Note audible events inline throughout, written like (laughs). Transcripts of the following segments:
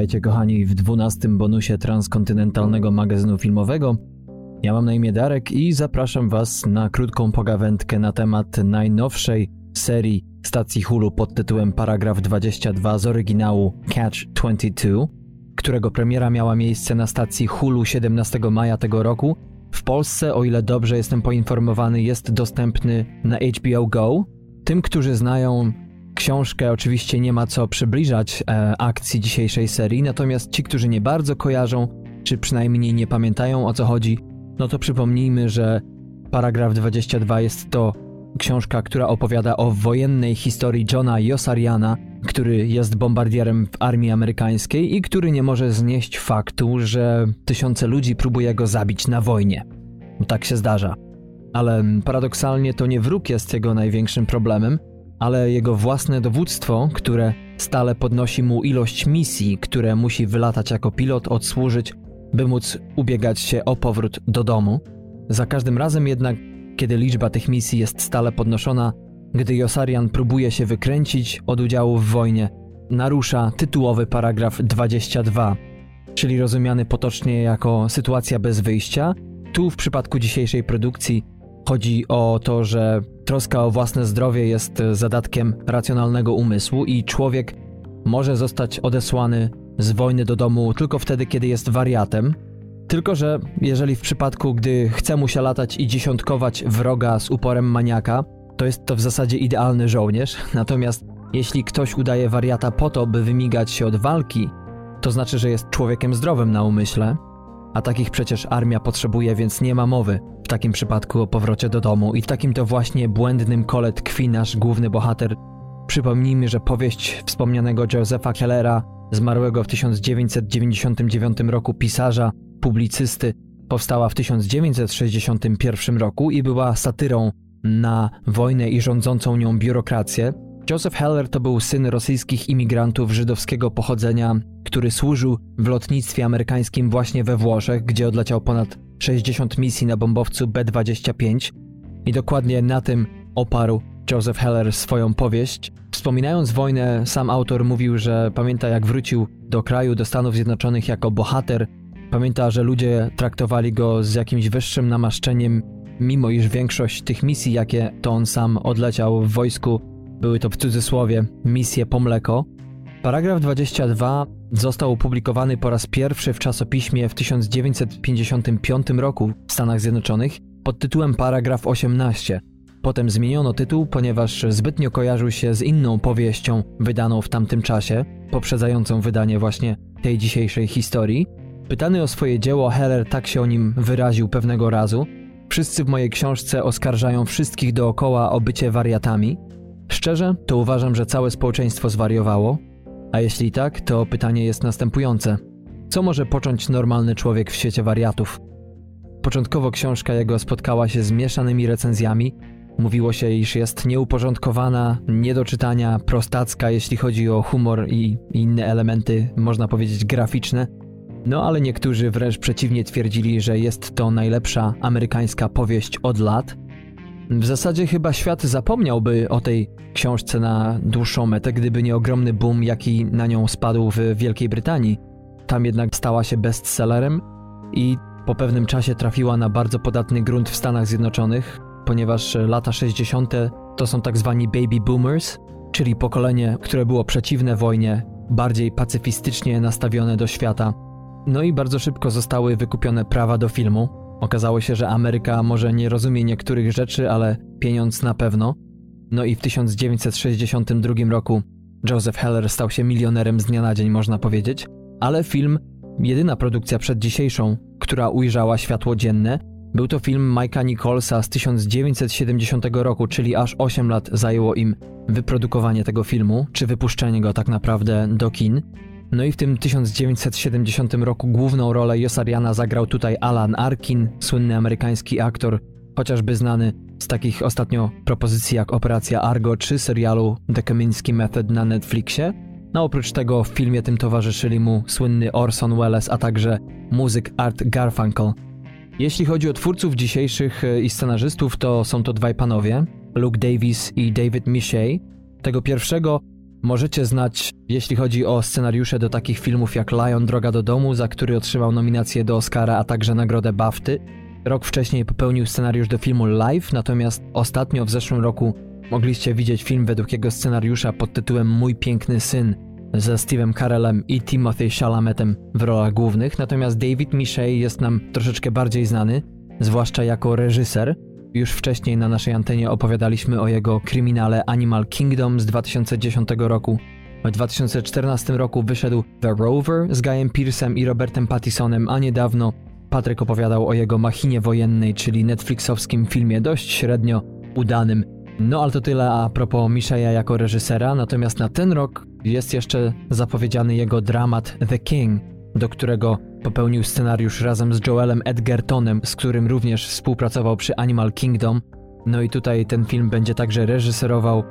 Witajcie kochani w dwunastym bonusie transkontynentalnego magazynu filmowego. Ja mam na imię Darek i zapraszam Was na krótką pogawędkę na temat najnowszej serii stacji Hulu pod tytułem Paragraf 22 z oryginału Catch 22, którego premiera miała miejsce na stacji Hulu 17 maja tego roku. W Polsce, o ile dobrze jestem poinformowany, jest dostępny na HBO Go. Tym, którzy znają książkę, oczywiście nie ma co przybliżać e, akcji dzisiejszej serii, natomiast ci, którzy nie bardzo kojarzą, czy przynajmniej nie pamiętają o co chodzi, no to przypomnijmy, że paragraf 22 jest to książka, która opowiada o wojennej historii Johna Josariana, który jest bombardierem w armii amerykańskiej i który nie może znieść faktu, że tysiące ludzi próbuje go zabić na wojnie. Tak się zdarza. Ale paradoksalnie to nie wróg jest jego największym problemem, ale jego własne dowództwo, które stale podnosi mu ilość misji, które musi wylatać jako pilot, odsłużyć, by móc ubiegać się o powrót do domu. Za każdym razem jednak, kiedy liczba tych misji jest stale podnoszona, gdy Josarian próbuje się wykręcić od udziału w wojnie, narusza tytułowy paragraf 22, czyli rozumiany potocznie jako sytuacja bez wyjścia. Tu w przypadku dzisiejszej produkcji chodzi o to, że troska o własne zdrowie jest zadatkiem racjonalnego umysłu i człowiek może zostać odesłany z wojny do domu tylko wtedy, kiedy jest wariatem. Tylko, że jeżeli w przypadku, gdy chce mu się latać i dziesiątkować wroga z uporem maniaka, to jest to w zasadzie idealny żołnierz. (laughs) Natomiast jeśli ktoś udaje wariata po to, by wymigać się od walki, to znaczy, że jest człowiekiem zdrowym na umyśle, a takich przecież armia potrzebuje, więc nie ma mowy w takim przypadku o powrocie do domu. I w takim to właśnie błędnym kole tkwi nasz główny bohater. Przypomnijmy, że powieść wspomnianego Josepha Kellera, zmarłego w 1999 roku pisarza, publicysty, powstała w 1961 roku i była satyrą na wojnę i rządzącą nią biurokrację. Joseph Heller to był syn rosyjskich imigrantów żydowskiego pochodzenia, który służył w lotnictwie amerykańskim właśnie we Włoszech, gdzie odleciał ponad 60 misji na bombowcu B-25 i dokładnie na tym oparł Joseph Heller swoją powieść. Wspominając wojnę, sam autor mówił, że pamięta jak wrócił do kraju, do Stanów Zjednoczonych jako bohater. Pamięta, że ludzie traktowali go z jakimś wyższym namaszczeniem, mimo iż większość tych misji, jakie to on sam odleciał w wojsku, były to w cudzysłowie misje po mleko. Paragraf 22 został opublikowany po raz pierwszy w czasopiśmie w 1955 roku w Stanach Zjednoczonych pod tytułem Paragraf 18. Potem zmieniono tytuł, ponieważ zbytnio kojarzył się z inną powieścią wydaną w tamtym czasie, poprzedzającą wydanie właśnie tej dzisiejszej historii. Pytany o swoje dzieło, Heller tak się o nim wyraził pewnego razu. Wszyscy w mojej książce oskarżają wszystkich dookoła o bycie wariatami. Szczerze, to uważam, że całe społeczeństwo zwariowało, a jeśli tak, to pytanie jest następujące: co może począć normalny człowiek w świecie wariatów? Początkowo książka jego spotkała się z mieszanymi recenzjami. Mówiło się, iż jest nieuporządkowana, nie do czytania, prostacka, jeśli chodzi o humor i inne elementy, można powiedzieć, graficzne. No ale niektórzy wręcz przeciwnie twierdzili, że jest to najlepsza amerykańska powieść od lat. W zasadzie chyba świat zapomniałby o tej książce na dłuższą metę, gdyby nie ogromny boom, jaki na nią spadł w Wielkiej Brytanii. Tam jednak stała się bestsellerem i po pewnym czasie trafiła na bardzo podatny grunt w Stanach Zjednoczonych, ponieważ lata 60. to są tak zwani baby boomers, czyli pokolenie, które było przeciwne wojnie, bardziej pacyfistycznie nastawione do świata. No i bardzo szybko zostały wykupione prawa do filmu, Okazało się, że Ameryka może nie rozumie niektórych rzeczy, ale pieniądz na pewno. No i w 1962 roku Joseph Heller stał się milionerem z dnia na dzień, można powiedzieć. Ale film, jedyna produkcja przed dzisiejszą, która ujrzała światło dzienne, był to film Mike'a Nicholsa z 1970 roku, czyli aż 8 lat zajęło im wyprodukowanie tego filmu, czy wypuszczenie go tak naprawdę do kin. No i w tym 1970 roku główną rolę Josariana zagrał tutaj Alan Arkin, słynny amerykański aktor, chociażby znany z takich ostatnio propozycji jak Operacja Argo czy serialu The Kamiński Method na Netflixie. No oprócz tego w filmie tym towarzyszyli mu słynny Orson Welles, a także muzyk Art Garfunkel. Jeśli chodzi o twórców dzisiejszych e, i scenarzystów, to są to dwaj panowie, Luke Davis i David Michey. Tego pierwszego możecie znać, jeśli chodzi o scenariusze do takich filmów jak Lion Droga do domu, za który otrzymał nominację do Oscara, a także nagrodę BAFTY. Rok wcześniej popełnił scenariusz do filmu Live, natomiast ostatnio w zeszłym roku mogliście widzieć film według jego scenariusza pod tytułem Mój piękny syn ze Steve'em Carellem i Timothy Chalametem w rolach głównych, natomiast David Michey jest nam troszeczkę bardziej znany, zwłaszcza jako reżyser. Już wcześniej na naszej antenie opowiadaliśmy o jego kryminale Animal Kingdom z 2010 roku. W 2014 roku wyszedł The Rover z Guyem Pearce'em i Robertem Pattisonem, a niedawno Patryk opowiadał o jego machinie wojennej, czyli netflixowskim filmie dość średnio udanym. No ale to tyle a propos Misheya jako reżysera, natomiast na ten rok jest jeszcze zapowiedziany jego dramat The King, do którego popełnił scenariusz razem z Joelem Edgertonem, z którym również współpracował przy Animal Kingdom. No i tutaj ten film będzie także reżyserował,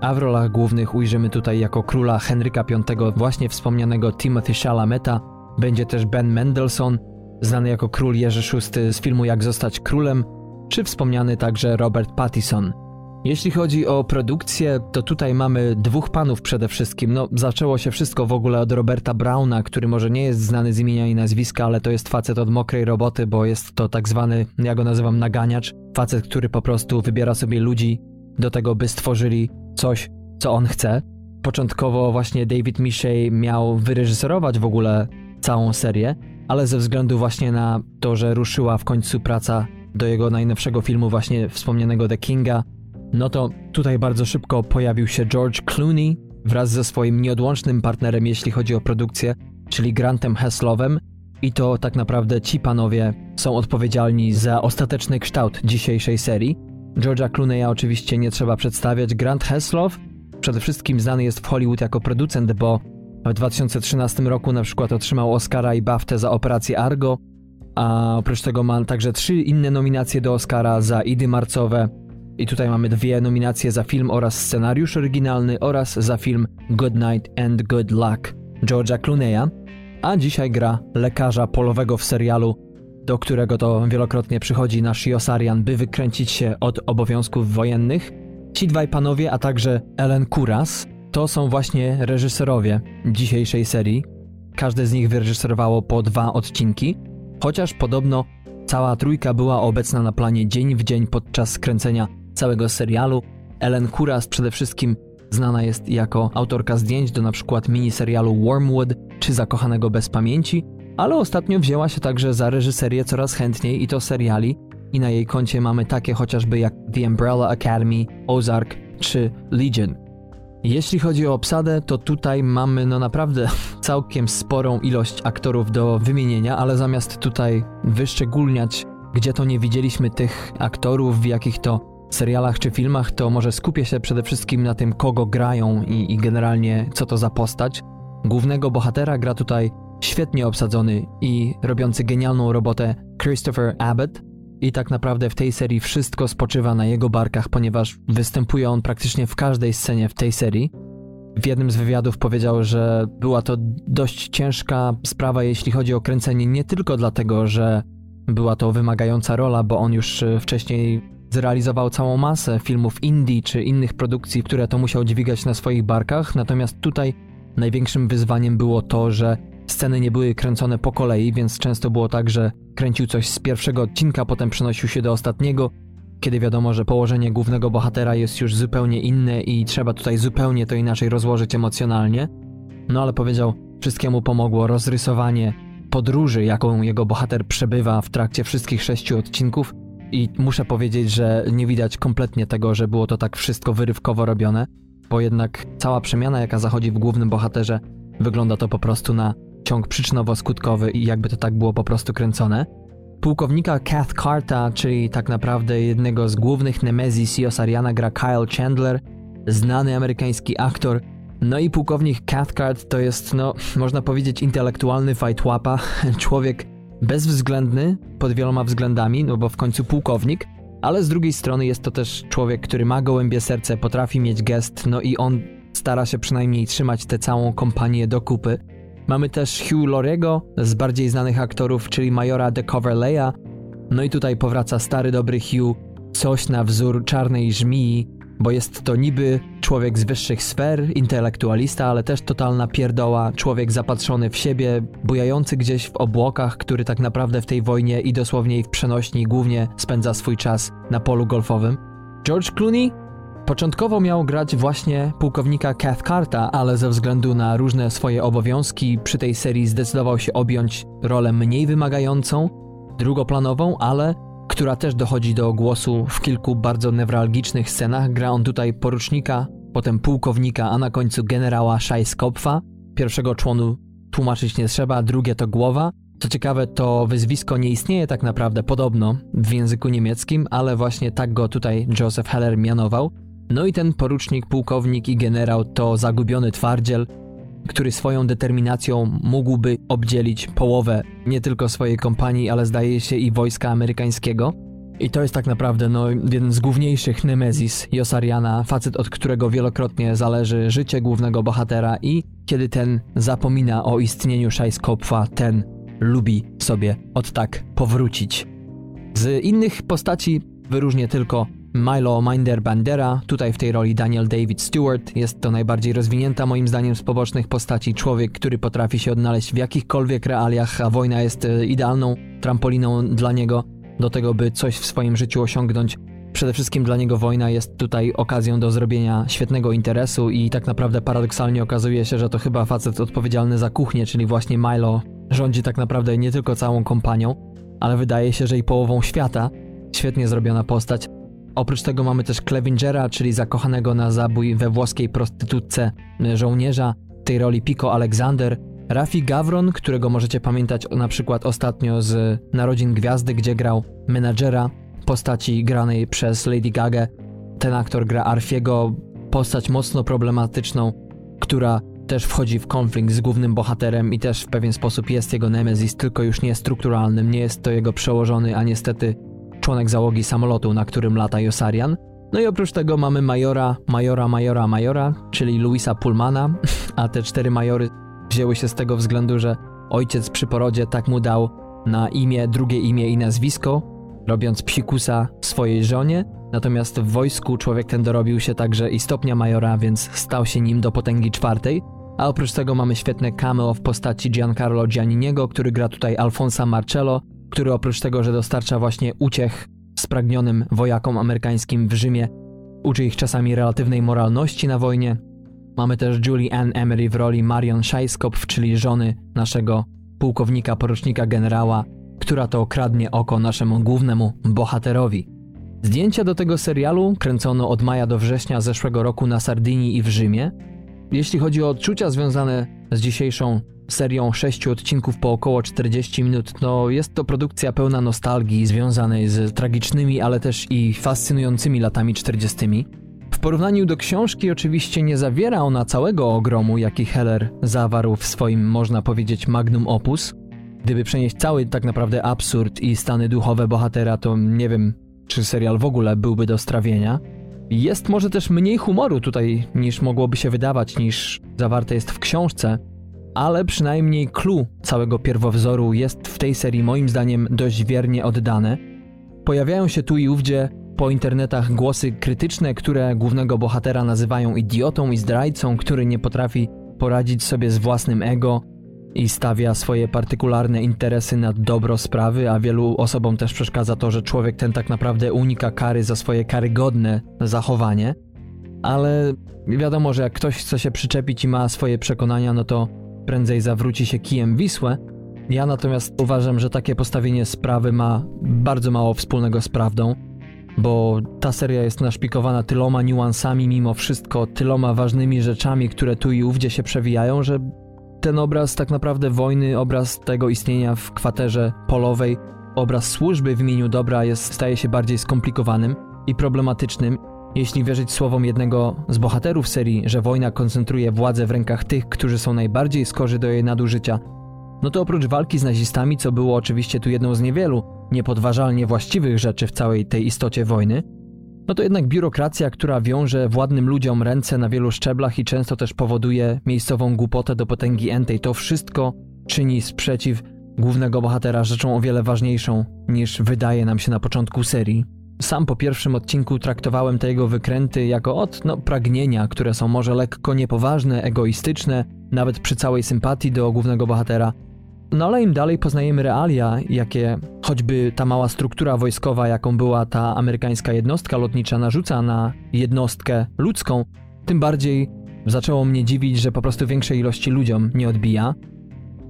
a w rolach głównych ujrzymy tutaj jako króla Henryka V właśnie wspomnianego Timothy Chalameta, będzie też Ben Mendelssohn, znany jako król Jerzy VI z filmu Jak zostać królem, czy wspomniany także Robert Pattison. Jeśli chodzi o produkcję, to tutaj mamy dwóch panów przede wszystkim. No, zaczęło się wszystko w ogóle od Roberta Browna, który może nie jest znany z imienia i nazwiska, ale to jest facet od mokrej roboty, bo jest to tak zwany, ja go nazywam naganiacz. Facet, który po prostu wybiera sobie ludzi do tego, by stworzyli coś, co on chce. Początkowo właśnie David Michey miał wyreżyserować w ogóle całą serię, ale ze względu właśnie na to, że ruszyła w końcu praca do jego najnowszego filmu właśnie wspomnianego The Kinga, no to tutaj bardzo szybko pojawił się George Clooney wraz ze swoim nieodłącznym partnerem, jeśli chodzi o produkcję, czyli Grantem Heslowem. I to tak naprawdę ci panowie są odpowiedzialni za ostateczny kształt dzisiejszej serii. George'a Clooney'a oczywiście nie trzeba przedstawiać. Grant Heslow przede wszystkim znany jest w Hollywood jako producent, bo w 2013 roku na przykład otrzymał Oscara i BAFTę za operację Argo, a oprócz tego ma także trzy inne nominacje do Oscara za Idy Marcowe, i tutaj mamy dwie nominacje za film oraz scenariusz oryginalny oraz za film Good Night and Good Luck George'a Clooney'a, a dzisiaj gra lekarza polowego w serialu, do którego to wielokrotnie przychodzi nasz Josarian, by wykręcić się od obowiązków wojennych. Ci dwaj panowie, a także Ellen Kuras, to są właśnie reżyserowie dzisiejszej serii. Każde z nich wyreżyserowało po dwa odcinki, chociaż podobno cała trójka była obecna na planie dzień w dzień podczas kręcenia całego serialu. Ellen Kuras przede wszystkim znana jest jako autorka zdjęć do np. miniserialu Wormwood czy Zakochanego bez pamięci, ale ostatnio wzięła się także za reżyserię coraz chętniej i to seriali i na jej koncie mamy takie chociażby jak The Umbrella Academy, Ozark czy Legion. Jeśli chodzi o obsadę, to tutaj mamy no naprawdę (laughs) całkiem sporą ilość aktorów do wymienienia, ale zamiast tutaj wyszczególniać, gdzie to nie widzieliśmy tych aktorów, w jakich to serialach czy filmach, to może skupię się przede wszystkim na tym, kogo grają i, i generalnie co to za postać. Głównego bohatera gra tutaj świetnie obsadzony i robiący genialną robotę Christopher Abbott. I tak naprawdę w tej serii wszystko spoczywa na jego barkach, ponieważ występuje on praktycznie w każdej scenie w tej serii. W jednym z wywiadów powiedział, że była to dość ciężka sprawa, jeśli chodzi o kręcenie, nie tylko dlatego, że była to wymagająca rola, bo on już wcześniej zrealizował całą masę filmów indie czy innych produkcji, które to musiał dźwigać na swoich barkach, natomiast tutaj największym wyzwaniem było to, że sceny nie były kręcone po kolei, więc często było tak, że kręcił coś z pierwszego odcinka, potem przenosił się do ostatniego, kiedy wiadomo, że położenie głównego bohatera jest już zupełnie inne i trzeba tutaj zupełnie to inaczej rozłożyć emocjonalnie. No ale powiedział, wszystkiemu pomogło rozrysowanie podróży, jaką jego bohater przebywa w trakcie wszystkich sześciu odcinków, i muszę powiedzieć, że nie widać kompletnie tego, że było to tak wszystko wyrywkowo robione, bo jednak cała przemiana, jaka zachodzi w głównym bohaterze, wygląda to po prostu na ciąg przyczynowo-skutkowy i jakby to tak było po prostu kręcone. Pułkownika Kath Carta, czyli tak naprawdę jednego z głównych Nemezis Josariana gra Kyle Chandler, znany amerykański aktor. No i pułkownik Cathcart to jest, no, można powiedzieć, intelektualny fightłapa, (laughs) człowiek bezwzględny pod wieloma względami, no bo w końcu pułkownik, ale z drugiej strony jest to też człowiek, który ma gołębie serce, potrafi mieć gest, no i on stara się przynajmniej trzymać tę całą kompanię do kupy. Mamy też Hugh Loriego z bardziej znanych aktorów, czyli Majora de Coverleya. No i tutaj powraca stary dobry Hugh, coś na wzór czarnej żmii, bo jest to niby człowiek z wyższych sfer, intelektualista, ale też totalna pierdoła, człowiek zapatrzony w siebie, bujający gdzieś w obłokach, który tak naprawdę w tej wojnie i dosłownie w przenośni głównie spędza swój czas na polu golfowym. George Clooney Początkowo miał grać właśnie pułkownika Cathcarta, ale ze względu na różne swoje obowiązki przy tej serii zdecydował się objąć rolę mniej wymagającą, drugoplanową, ale która też dochodzi do głosu w kilku bardzo newralgicznych scenach. Gra on tutaj porucznika, potem pułkownika, a na końcu generała Scheiskopfa. Pierwszego członu tłumaczyć nie trzeba, drugie to głowa. Co ciekawe, to wyzwisko nie istnieje tak naprawdę podobno w języku niemieckim, ale właśnie tak go tutaj Joseph Heller mianował. No i ten porucznik, pułkownik i generał to zagubiony twardziel, który swoją determinacją mógłby obdzielić połowę nie tylko swojej kompanii, ale zdaje się i wojska amerykańskiego. I to jest tak naprawdę no, jeden z główniejszych Nemezis Josariana, facet od którego wielokrotnie zależy życie głównego bohatera i kiedy ten zapomina o istnieniu Szajskopfa, ten lubi sobie od tak powrócić. Z innych postaci wyróżnię tylko Milo Minder Bandera, tutaj w tej roli Daniel David Stewart, jest to najbardziej rozwinięta moim zdaniem z pobocznych postaci człowiek, który potrafi się odnaleźć w jakichkolwiek realiach, a wojna jest e, idealną trampoliną dla niego do tego, by coś w swoim życiu osiągnąć. Przede wszystkim dla niego wojna jest tutaj okazją do zrobienia świetnego interesu i tak naprawdę paradoksalnie okazuje się, że to chyba facet odpowiedzialny za kuchnię, czyli właśnie Milo, rządzi tak naprawdę nie tylko całą kompanią, ale wydaje się, że i połową świata. Świetnie zrobiona postać. Oprócz tego mamy też Clevingera, czyli zakochanego na zabój we włoskiej prostytutce żołnierza, w tej roli Pico Alexander, Rafi Gavron, którego możecie pamiętać na przykład ostatnio z Narodzin Gwiazdy, gdzie grał menadżera postaci granej przez Lady Gaga. Ten aktor gra Arfiego, postać mocno problematyczną, która też wchodzi w konflikt z głównym bohaterem i też w pewien sposób jest jego nemesis, tylko już nie strukturalnym, nie jest to jego przełożony, a niestety członek załogi samolotu, na którym lata Josarian. No i oprócz tego mamy majora, majora, majora, majora, czyli Louisa Pullmana, (laughs) a te cztery majory wzięły się z tego względu, że ojciec przy porodzie tak mu dał na imię, drugie imię i nazwisko, robiąc psikusa swojej żonie, natomiast w wojsku człowiek ten dorobił się także i stopnia majora, więc stał się nim do potęgi czwartej, a oprócz tego mamy świetne cameo w postaci Giancarlo Gianniniego, który gra tutaj Alfonsa Marcello, który oprócz tego, że dostarcza właśnie uciech spragnionym wojakom amerykańskim w Rzymie, uczy ich czasami relatywnej moralności na wojnie. Mamy też Julie Ann Emery w roli Marion Scheiskopf, czyli żony naszego pułkownika, porucznika generała, która to kradnie oko naszemu głównemu bohaterowi. Zdjęcia do tego serialu kręcono od maja do września zeszłego roku na Sardynii i w Rzymie. Jeśli chodzi o odczucia związane z dzisiejszą serią sześciu odcinków po około 40 minut, no jest to produkcja pełna nostalgii związanej z tragicznymi, ale też i fascynującymi latami 40. W porównaniu do książki oczywiście nie zawiera ona całego ogromu, jaki Heller zawarł w swoim, można powiedzieć, magnum opus. Gdyby przenieść cały tak naprawdę absurd i stany duchowe bohatera, to nie wiem, czy serial w ogóle byłby do strawienia. Jest może też mniej humoru tutaj niż mogłoby się wydawać, niż zawarte jest w książce, ale przynajmniej clue całego pierwowzoru jest w tej serii moim zdaniem dość wiernie oddane. Pojawiają się tu i ówdzie po internetach głosy krytyczne, które głównego bohatera nazywają idiotą i zdrajcą, który nie potrafi poradzić sobie z własnym ego i stawia swoje partykularne interesy nad dobro sprawy, a wielu osobom też przeszkadza to, że człowiek ten tak naprawdę unika kary za swoje karygodne zachowanie. Ale wiadomo, że jak ktoś chce się przyczepić i ma swoje przekonania, no to prędzej zawróci się kijem Wisłę. Ja natomiast uważam, że takie postawienie sprawy ma bardzo mało wspólnego z prawdą, bo ta seria jest naszpikowana tyloma niuansami mimo wszystko, tyloma ważnymi rzeczami, które tu i ówdzie się przewijają, że ten obraz tak naprawdę wojny, obraz tego istnienia w kwaterze polowej, obraz służby w imieniu dobra jest, staje się bardziej skomplikowanym i problematycznym jeśli wierzyć słowom jednego z bohaterów serii, że wojna koncentruje władzę w rękach tych, którzy są najbardziej skorzy do jej nadużycia, no to oprócz walki z nazistami, co było oczywiście tu jedną z niewielu niepodważalnie właściwych rzeczy w całej tej istocie wojny, no to jednak biurokracja, która wiąże władnym ludziom ręce na wielu szczeblach i często też powoduje miejscową głupotę do potęgi entej, to wszystko czyni sprzeciw głównego bohatera rzeczą o wiele ważniejszą niż wydaje nam się na początku serii. sam po pierwszym odcinku traktowałem te jego wykręty jako od no, pragnienia, które są może lekko niepoważne, egoistyczne, nawet przy całej sympatii do głównego bohatera. No ale im dalej poznajemy realia, jakie choćby ta mała struktura wojskowa, jaką była ta amerykańska jednostka lotnicza, narzuca na jednostkę ludzką, tym bardziej zaczęło mnie dziwić, że po prostu większej ilości ludziom nie odbija.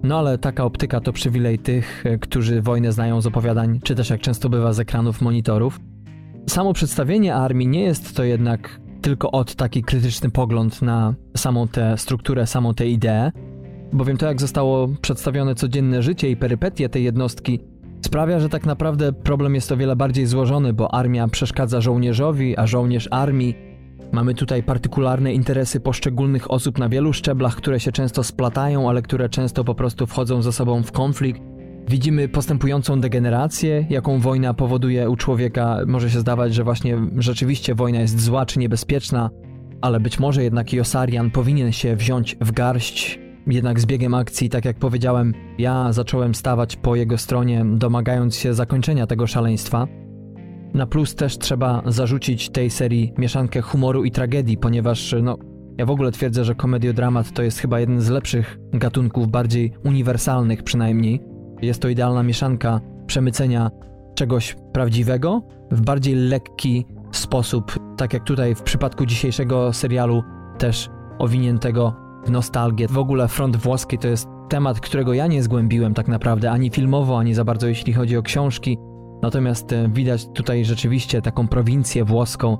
No ale taka optyka to przywilej tych, którzy wojnę znają z opowiadań, czy też jak często bywa z ekranów monitorów. Samo przedstawienie armii nie jest to jednak tylko od taki krytyczny pogląd na samą tę strukturę, samą tę ideę, bowiem to jak zostało przedstawione codzienne życie i perypetie tej jednostki sprawia, że tak naprawdę problem jest o wiele bardziej złożony, bo armia przeszkadza żołnierzowi, a żołnierz armii. Mamy tutaj partykularne interesy poszczególnych osób na wielu szczeblach, które się często splatają, ale które często po prostu wchodzą ze sobą w konflikt Widzimy postępującą degenerację, jaką wojna powoduje u człowieka. Może się zdawać, że właśnie rzeczywiście wojna jest zła czy niebezpieczna, ale być może jednak Josarian powinien się wziąć w garść. Jednak z biegiem akcji, tak jak powiedziałem, ja zacząłem stawać po jego stronie, domagając się zakończenia tego szaleństwa. Na plus też trzeba zarzucić tej serii mieszankę humoru i tragedii, ponieważ no, ja w ogóle twierdzę, że komediodramat to jest chyba jeden z lepszych gatunków, bardziej uniwersalnych przynajmniej. Jest to idealna mieszanka przemycenia czegoś prawdziwego w bardziej lekki sposób, tak jak tutaj w przypadku dzisiejszego serialu, też owiniętego nostalgię. W ogóle front włoski to jest temat, którego ja nie zgłębiłem tak naprawdę ani filmowo, ani za bardzo jeśli chodzi o książki. Natomiast e, widać tutaj rzeczywiście taką prowincję włoską,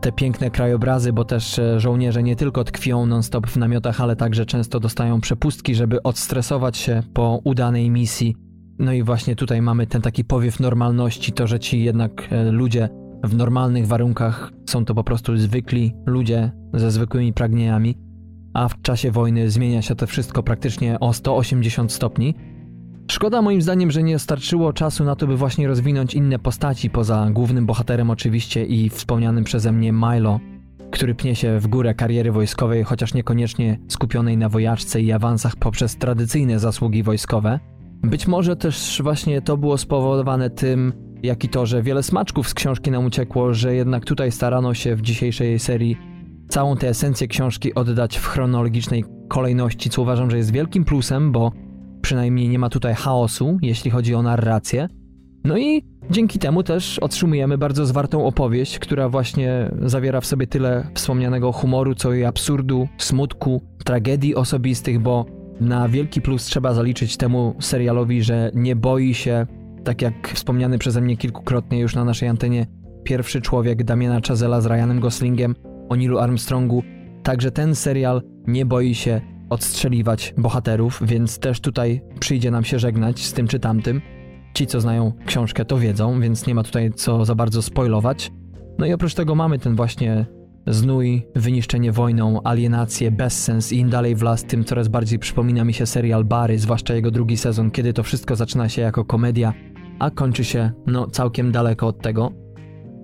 te piękne krajobrazy, bo też e, żołnierze nie tylko tkwią non-stop w namiotach, ale także często dostają przepustki, żeby odstresować się po udanej misji. No i właśnie tutaj mamy ten taki powiew normalności, to, że ci jednak e, ludzie w normalnych warunkach są to po prostu zwykli ludzie ze zwykłymi pragnieniami, a w czasie wojny zmienia się to wszystko praktycznie o 180 stopni. Szkoda moim zdaniem, że nie starczyło czasu na to, by właśnie rozwinąć inne postaci, poza głównym bohaterem oczywiście i wspomnianym przeze mnie Milo, który pnie się w górę kariery wojskowej, chociaż niekoniecznie skupionej na wojaczce i awansach poprzez tradycyjne zasługi wojskowe. Być może też właśnie to było spowodowane tym, jak i to, że wiele smaczków z książki nam uciekło, że jednak tutaj starano się w dzisiejszej serii całą tę esencję książki oddać w chronologicznej kolejności, co uważam, że jest wielkim plusem, bo przynajmniej nie ma tutaj chaosu, jeśli chodzi o narrację. No i dzięki temu też otrzymujemy bardzo zwartą opowieść, która właśnie zawiera w sobie tyle wspomnianego humoru, co i absurdu, smutku, tragedii osobistych, bo na wielki plus trzeba zaliczyć temu serialowi, że nie boi się, tak jak wspomniany przeze mnie kilkukrotnie już na naszej antenie, pierwszy człowiek Damiana Chazela z Ryanem Goslingiem, o Nilu Armstrongu. Także ten serial nie boi się odstrzeliwać bohaterów, więc też tutaj przyjdzie nam się żegnać z tym czy tamtym. Ci, co znają książkę, to wiedzą, więc nie ma tutaj co za bardzo spoilować. No i oprócz tego mamy ten właśnie znój, wyniszczenie wojną, alienację, bezsens i im dalej w las, tym coraz bardziej przypomina mi się serial Bary, zwłaszcza jego drugi sezon, kiedy to wszystko zaczyna się jako komedia, a kończy się, no, całkiem daleko od tego.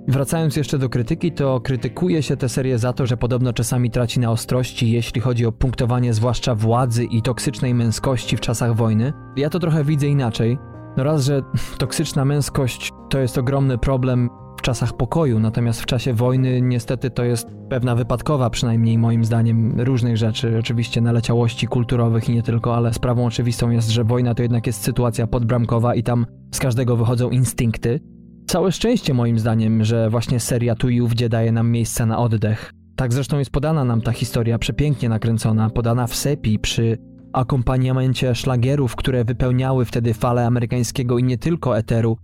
Wracając jeszcze do krytyki, to krytykuje się tę serię za to, że podobno czasami traci na ostrości, jeśli chodzi o punktowanie zwłaszcza władzy i toksycznej męskości w czasach wojny. Ja to trochę widzę inaczej. No raz, że (laughs) toksyczna męskość to jest ogromny problem w czasach pokoju, natomiast w czasie wojny niestety to jest pewna wypadkowa, przynajmniej moim zdaniem, różnych rzeczy, oczywiście naleciałości kulturowych i nie tylko, ale sprawą oczywistą jest, że wojna to jednak jest sytuacja podbramkowa i tam z każdego wychodzą instynkty. Całe szczęście moim zdaniem, że właśnie seria tu i ówdzie daje nam miejsce na oddech. Tak zresztą jest podana nam ta historia przepięknie nakręcona, podana w sepi przy akompaniamencie szlagierów, które wypełniały wtedy falę amerykańskiego i nie tylko eteru,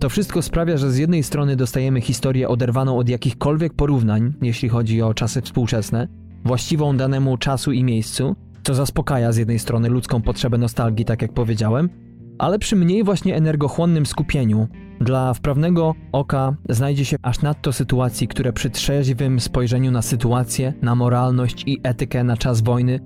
to wszystko sprawia, że z jednej strony dostajemy historię oderwaną od jakichkolwiek porównań, jeśli chodzi o czasy współczesne, właściwą danemu czasu i miejscu, co zaspokaja z jednej strony ludzką potrzebę nostalgii, tak jak powiedziałem, ale przy mniej właśnie energochłonnym skupieniu. Dla wprawnego oka znajdzie się aż nadto sytuacji, które przy trzeźwym spojrzeniu na sytuację, na moralność i etykę na czas wojny,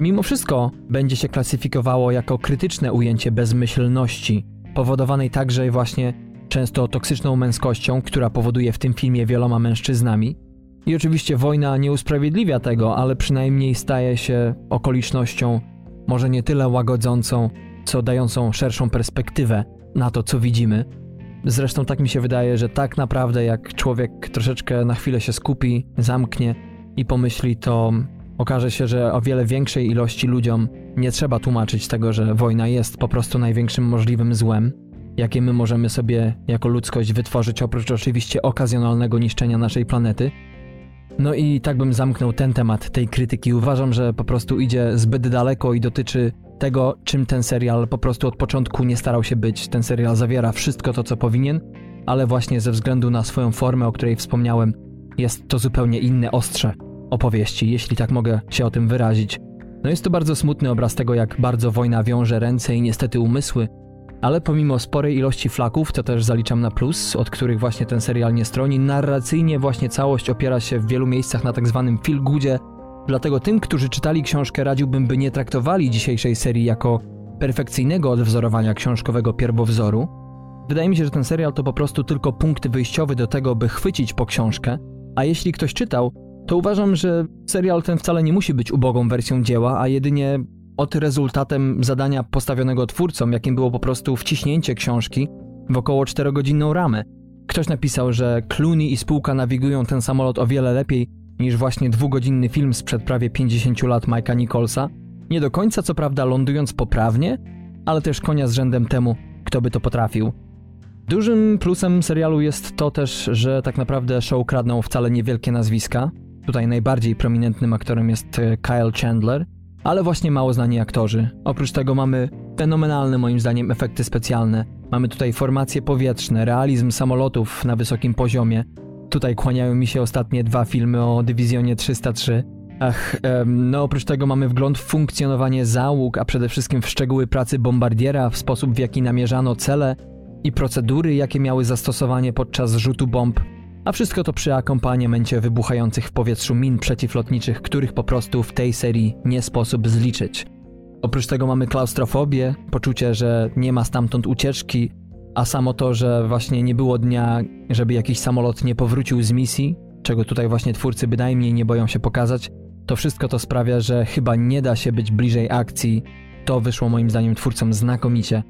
mimo wszystko będzie się klasyfikowało jako krytyczne ujęcie bezmyślności, powodowanej także właśnie często toksyczną męskością, która powoduje w tym filmie wieloma mężczyznami. I oczywiście wojna nie usprawiedliwia tego, ale przynajmniej staje się okolicznością może nie tyle łagodzącą, co dającą szerszą perspektywę na to, co widzimy. Zresztą tak mi się wydaje, że tak naprawdę jak człowiek troszeczkę na chwilę się skupi, zamknie i pomyśli, to okaże się, że o wiele większej ilości ludziom nie trzeba tłumaczyć tego, że wojna jest po prostu największym możliwym złem, jakie my możemy sobie jako ludzkość wytworzyć, oprócz oczywiście okazjonalnego niszczenia naszej planety. No i tak bym zamknął ten temat tej krytyki. Uważam, że po prostu idzie zbyt daleko i dotyczy tego, czym ten serial po prostu od początku nie starał się być. Ten serial zawiera wszystko to, co powinien, ale właśnie ze względu na swoją formę, o której wspomniałem, jest to zupełnie inne ostrze opowieści, jeśli tak mogę się o tym wyrazić. No jest to bardzo smutny obraz tego, jak bardzo wojna wiąże ręce i niestety umysły, ale pomimo sporej ilości flaków, to też zaliczam na plus, od których właśnie ten serial nie stroni, narracyjnie właśnie całość opiera się w wielu miejscach na tak zwanym feel goodzie, dlatego tym, którzy czytali książkę radziłbym, by nie traktowali dzisiejszej serii jako perfekcyjnego odwzorowania książkowego pierwowzoru. Wydaje mi się, że ten serial to po prostu tylko punkt wyjściowy do tego, by chwycić po książkę, a jeśli ktoś czytał, to uważam, że serial ten wcale nie musi być ubogą wersją dzieła, a jedynie od rezultatem zadania postawionego twórcom, jakim było po prostu wciśnięcie książki w około 4-godzinną ramę. Ktoś napisał, że Clooney i spółka nawigują ten samolot o wiele lepiej niż właśnie dwugodzinny film sprzed prawie 50 lat Mike'a Nicholsa. Nie do końca co prawda lądując poprawnie, ale też konia z rzędem temu, kto by to potrafił. Dużym plusem serialu jest to też, że tak naprawdę show kradną wcale niewielkie nazwiska. Tutaj najbardziej prominentnym aktorem jest e, Kyle Chandler, ale właśnie mało znani aktorzy. Oprócz tego mamy fenomenalne moim zdaniem efekty specjalne. Mamy tutaj formacje powietrzne, realizm samolotów na wysokim poziomie. Tutaj kłaniają mi się ostatnie dwa filmy o Dywizjonie 303. Ach, no oprócz tego mamy wgląd w funkcjonowanie załóg, a przede wszystkim w szczegóły pracy bombardiera, w sposób w jaki namierzano cele i procedury, jakie miały zastosowanie podczas rzutu bomb a wszystko to przy akompaniamencie wybuchających w powietrzu min przeciwlotniczych, których po prostu w tej serii nie sposób zliczyć. Oprócz tego mamy klaustrofobię, poczucie, że nie ma stamtąd ucieczki, a samo to, że właśnie nie było dnia, żeby jakiś samolot nie powrócił z misji, czego tutaj właśnie twórcy bynajmniej nie boją się pokazać, to wszystko to sprawia, że chyba nie da się być bliżej akcji. To wyszło moim zdaniem twórcom znakomicie.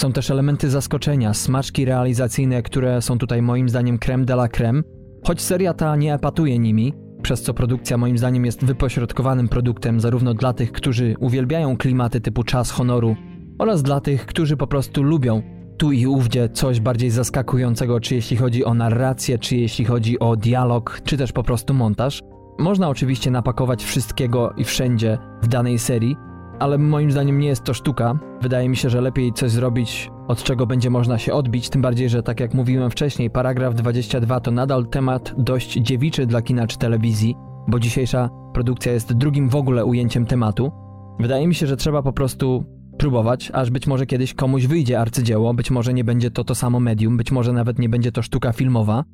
Są też elementy zaskoczenia, smaczki realizacyjne, które są tutaj moim zdaniem creme de la creme, choć seria ta nie epatuje nimi, przez co produkcja moim zdaniem jest wypośrodkowanym produktem zarówno dla tych, którzy uwielbiają klimaty typu czas honoru, oraz dla tych, którzy po prostu lubią tu i ówdzie coś bardziej zaskakującego, czy jeśli chodzi o narrację, czy jeśli chodzi o dialog, czy też po prostu montaż. Można oczywiście napakować wszystkiego i wszędzie w danej serii, ale moim zdaniem nie jest to sztuka. Wydaje mi się, że lepiej coś zrobić, od czego będzie można się odbić, tym bardziej, że tak jak mówiłem wcześniej, paragraf 22 to nadal temat dość dziewiczy dla kina czy telewizji, bo dzisiejsza produkcja jest drugim w ogóle ujęciem tematu. Wydaje mi się, że trzeba po prostu próbować, aż być może kiedyś komuś wyjdzie arcydzieło, być może nie będzie to to samo medium, być może nawet nie będzie to sztuka filmowa.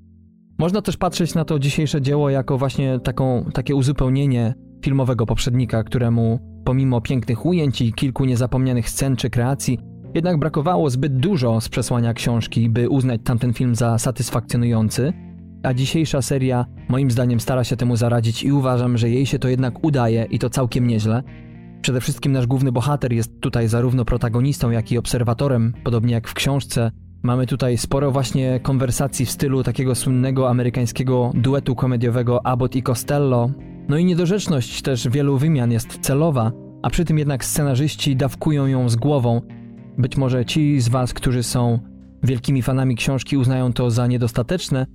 Można też patrzeć na to dzisiejsze dzieło jako właśnie taką, takie uzupełnienie filmowego poprzednika, któremu pomimo pięknych ujęć i kilku niezapomnianych scen czy kreacji, jednak brakowało zbyt dużo z przesłania książki, by uznać tamten film za satysfakcjonujący, a dzisiejsza seria moim zdaniem stara się temu zaradzić i uważam, że jej się to jednak udaje i to całkiem nieźle. Przede wszystkim nasz główny bohater jest tutaj zarówno protagonistą, jak i obserwatorem, podobnie jak w książce. Mamy tutaj sporo właśnie konwersacji w stylu takiego słynnego amerykańskiego duetu komediowego Abbott i Costello, no i niedorzeczność też wielu wymian jest celowa, a przy tym jednak scenarzyści dawkują ją z głową. Być może ci z Was, którzy są wielkimi fanami książki, uznają to za niedostateczne,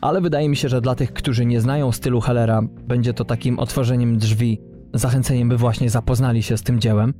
ale wydaje mi się, że dla tych, którzy nie znają stylu Hellera, będzie to takim otworzeniem drzwi, zachęceniem, by właśnie zapoznali się z tym dziełem.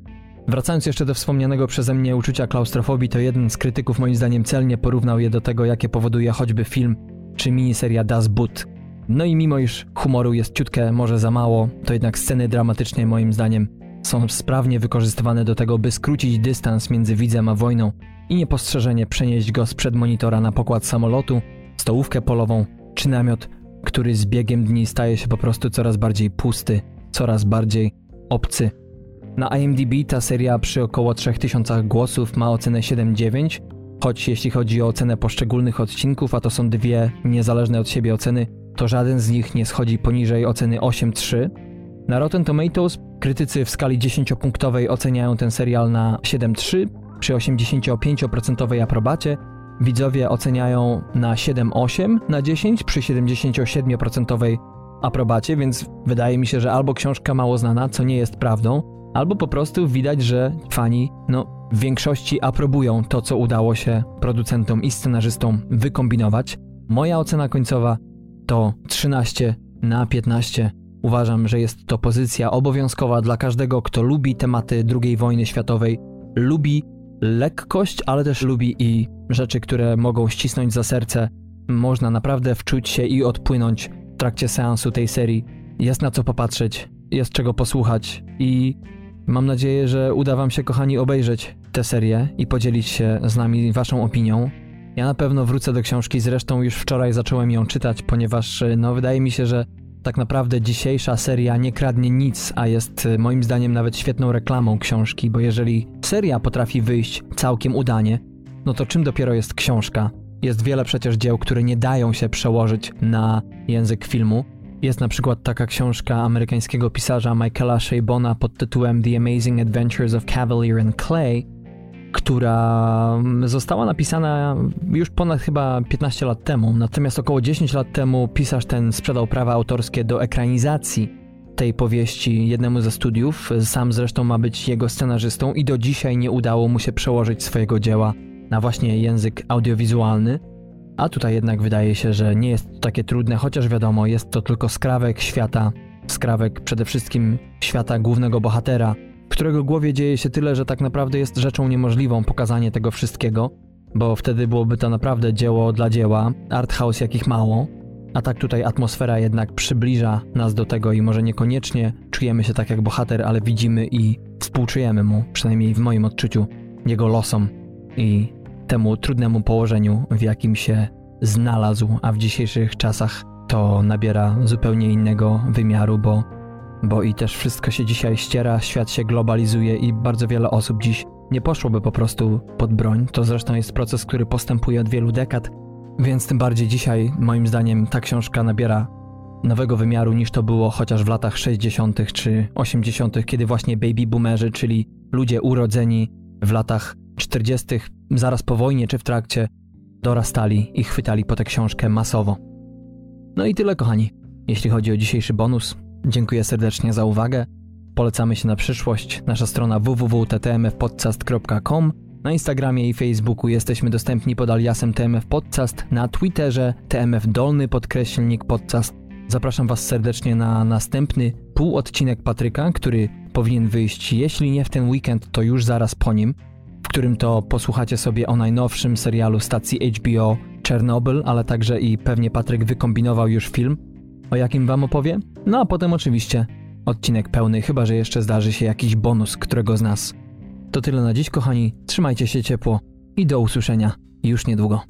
Wracając jeszcze do wspomnianego przeze mnie uczucia klaustrofobii, to jeden z krytyków moim zdaniem celnie porównał je do tego, jakie powoduje choćby film czy miniseria Das Boot, no i mimo iż humoru jest ciutkę może za mało, to jednak sceny dramatyczne moim zdaniem są sprawnie wykorzystywane do tego, by skrócić dystans między widzem a wojną i niepostrzeżenie przenieść go sprzed monitora na pokład samolotu, stołówkę polową czy namiot, który z biegiem dni staje się po prostu coraz bardziej pusty, coraz bardziej obcy. Na IMDb ta seria przy około 3000 głosów ma ocenę 7,9, choć jeśli chodzi o ocenę poszczególnych odcinków, a to są dwie niezależne od siebie oceny, to żaden z nich nie schodzi poniżej oceny 8.3. Na Rotten Tomatoes krytycy w skali 10-punktowej oceniają ten serial na 7.3 przy 85% aprobacie, widzowie oceniają na 7-8 na 10 przy 77% aprobacie, więc wydaje mi się, że albo książka mało znana, co nie jest prawdą, albo po prostu widać, że fani no, w większości aprobują to, co udało się producentom i scenarzystom wykombinować. Moja ocena końcowa to 13 na 15. Uważam, że jest to pozycja obowiązkowa dla każdego, kto lubi tematy II wojny światowej, lubi lekkość, ale też lubi i rzeczy, które mogą ścisnąć za serce. Można naprawdę wczuć się i odpłynąć w trakcie seansu tej serii. Jest na co popatrzeć, jest czego posłuchać i mam nadzieję, że uda Wam się, kochani, obejrzeć tę serię i podzielić się z nami Waszą opinią. Ja na pewno wrócę do książki, zresztą już wczoraj zacząłem ją czytać, ponieważ no, wydaje mi się, że tak naprawdę dzisiejsza seria nie kradnie nic, a jest y, moim zdaniem nawet świetną reklamą książki, bo jeżeli seria potrafi wyjść całkiem udanie, no to czym dopiero jest książka? Jest wiele przecież dzieł, które nie dają się przełożyć na język filmu. Jest na przykład taka książka amerykańskiego pisarza Michaela Shabona pod tytułem The Amazing Adventures of Cavalier and Clay, która została napisana już ponad chyba 15 lat temu. Natomiast około 10 lat temu pisarz ten sprzedał prawa autorskie do ekranizacji tej powieści jednemu ze studiów. Sam zresztą ma być jego scenarzystą i do dzisiaj nie udało mu się przełożyć swojego dzieła na właśnie język audiowizualny. A tutaj jednak wydaje się, że nie jest to takie trudne, chociaż wiadomo, jest to tylko skrawek świata, skrawek przede wszystkim świata głównego bohatera, w którego głowie dzieje się tyle, że tak naprawdę jest rzeczą niemożliwą pokazanie tego wszystkiego, bo wtedy byłoby to naprawdę dzieło dla dzieła, arthouse jakich mało, a tak tutaj atmosfera jednak przybliża nas do tego i może niekoniecznie czujemy się tak jak bohater, ale widzimy i współczujemy mu, przynajmniej w moim odczuciu, jego losom i temu trudnemu położeniu, w jakim się znalazł, a w dzisiejszych czasach to nabiera zupełnie innego wymiaru, bo bo i też wszystko się dzisiaj ściera, świat się globalizuje i bardzo wiele osób dziś nie poszłoby po prostu pod broń. To zresztą jest proces, który postępuje od wielu dekad, więc tym bardziej dzisiaj, moim zdaniem, ta książka nabiera nowego wymiaru niż to było chociaż w latach 60. czy 80., kiedy właśnie baby boomerzy, czyli ludzie urodzeni w latach 40., zaraz po wojnie czy w trakcie, dorastali i chwytali po tę książkę masowo. No i tyle, kochani. Jeśli chodzi o dzisiejszy bonus, Dziękuję serdecznie za uwagę. Polecamy się na przyszłość. Nasza strona www.tmfpodcast.com. Na Instagramie i Facebooku jesteśmy dostępni pod aliasem TMF Podcast, na Twitterze TMF Dolny podkreślnik podcast. Zapraszam Was serdecznie na następny półodcinek Patryka, który powinien wyjść, jeśli nie w ten weekend, to już zaraz po nim, w którym to posłuchacie sobie o najnowszym serialu stacji HBO Czernobyl, ale także i pewnie Patryk wykombinował już film, o jakim wam opowie. No a potem oczywiście odcinek pełny, chyba że jeszcze zdarzy się jakiś bonus którego z nas. To tyle na dziś, kochani. Trzymajcie się ciepło i do usłyszenia już niedługo.